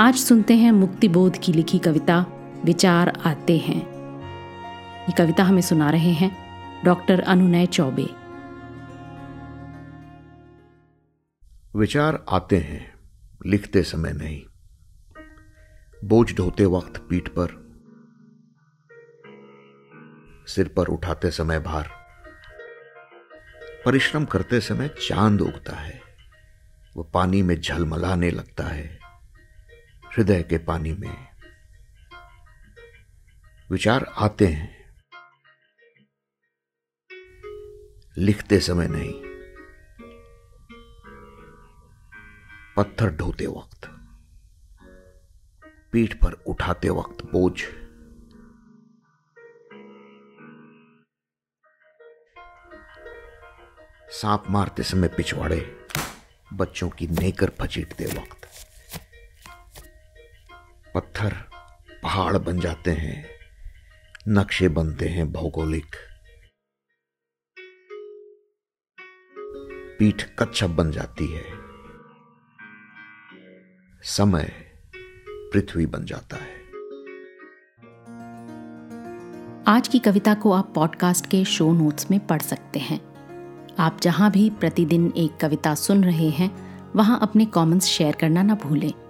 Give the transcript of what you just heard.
आज सुनते हैं मुक्तिबोध की लिखी कविता, विचार आते हैं। ये कविता हमें सुना रहे हैं डॉक्टर अनुनय चौबे। विचार आते हैं, लिखते समय नहीं। बोझ ढोते वक्त पीठ पर, सिर पर उठाते समय भार। परिश्रम करते समय चाँद उगता है, वो पानी में झलमलाने लगता है। हृदय के पानी में। विचार आते हैं। लिखते समय नहीं। पत्थर ढोते वक्त। पीठ पर उठाते वक्त बोझ। सांप मारते समय पिछवाड़े। बच्चों की नेकर फचीटते वक्त। पत्थर, पहाड़ बन जाते हैं, नक्शे बनते हैं भौगोलिक। पीठ कच्छप बन जाती है। समय पृथ्वी बन जाता है। आज की कविता को आप पॉडकास्ट के शो नोट्स में पढ़ सकते हैं। आप जहाँ भी प्रतिदिन एक कविता सुन रहे हैं, वहाँ अपने कमेंट्स शेयर करना ना भूलें।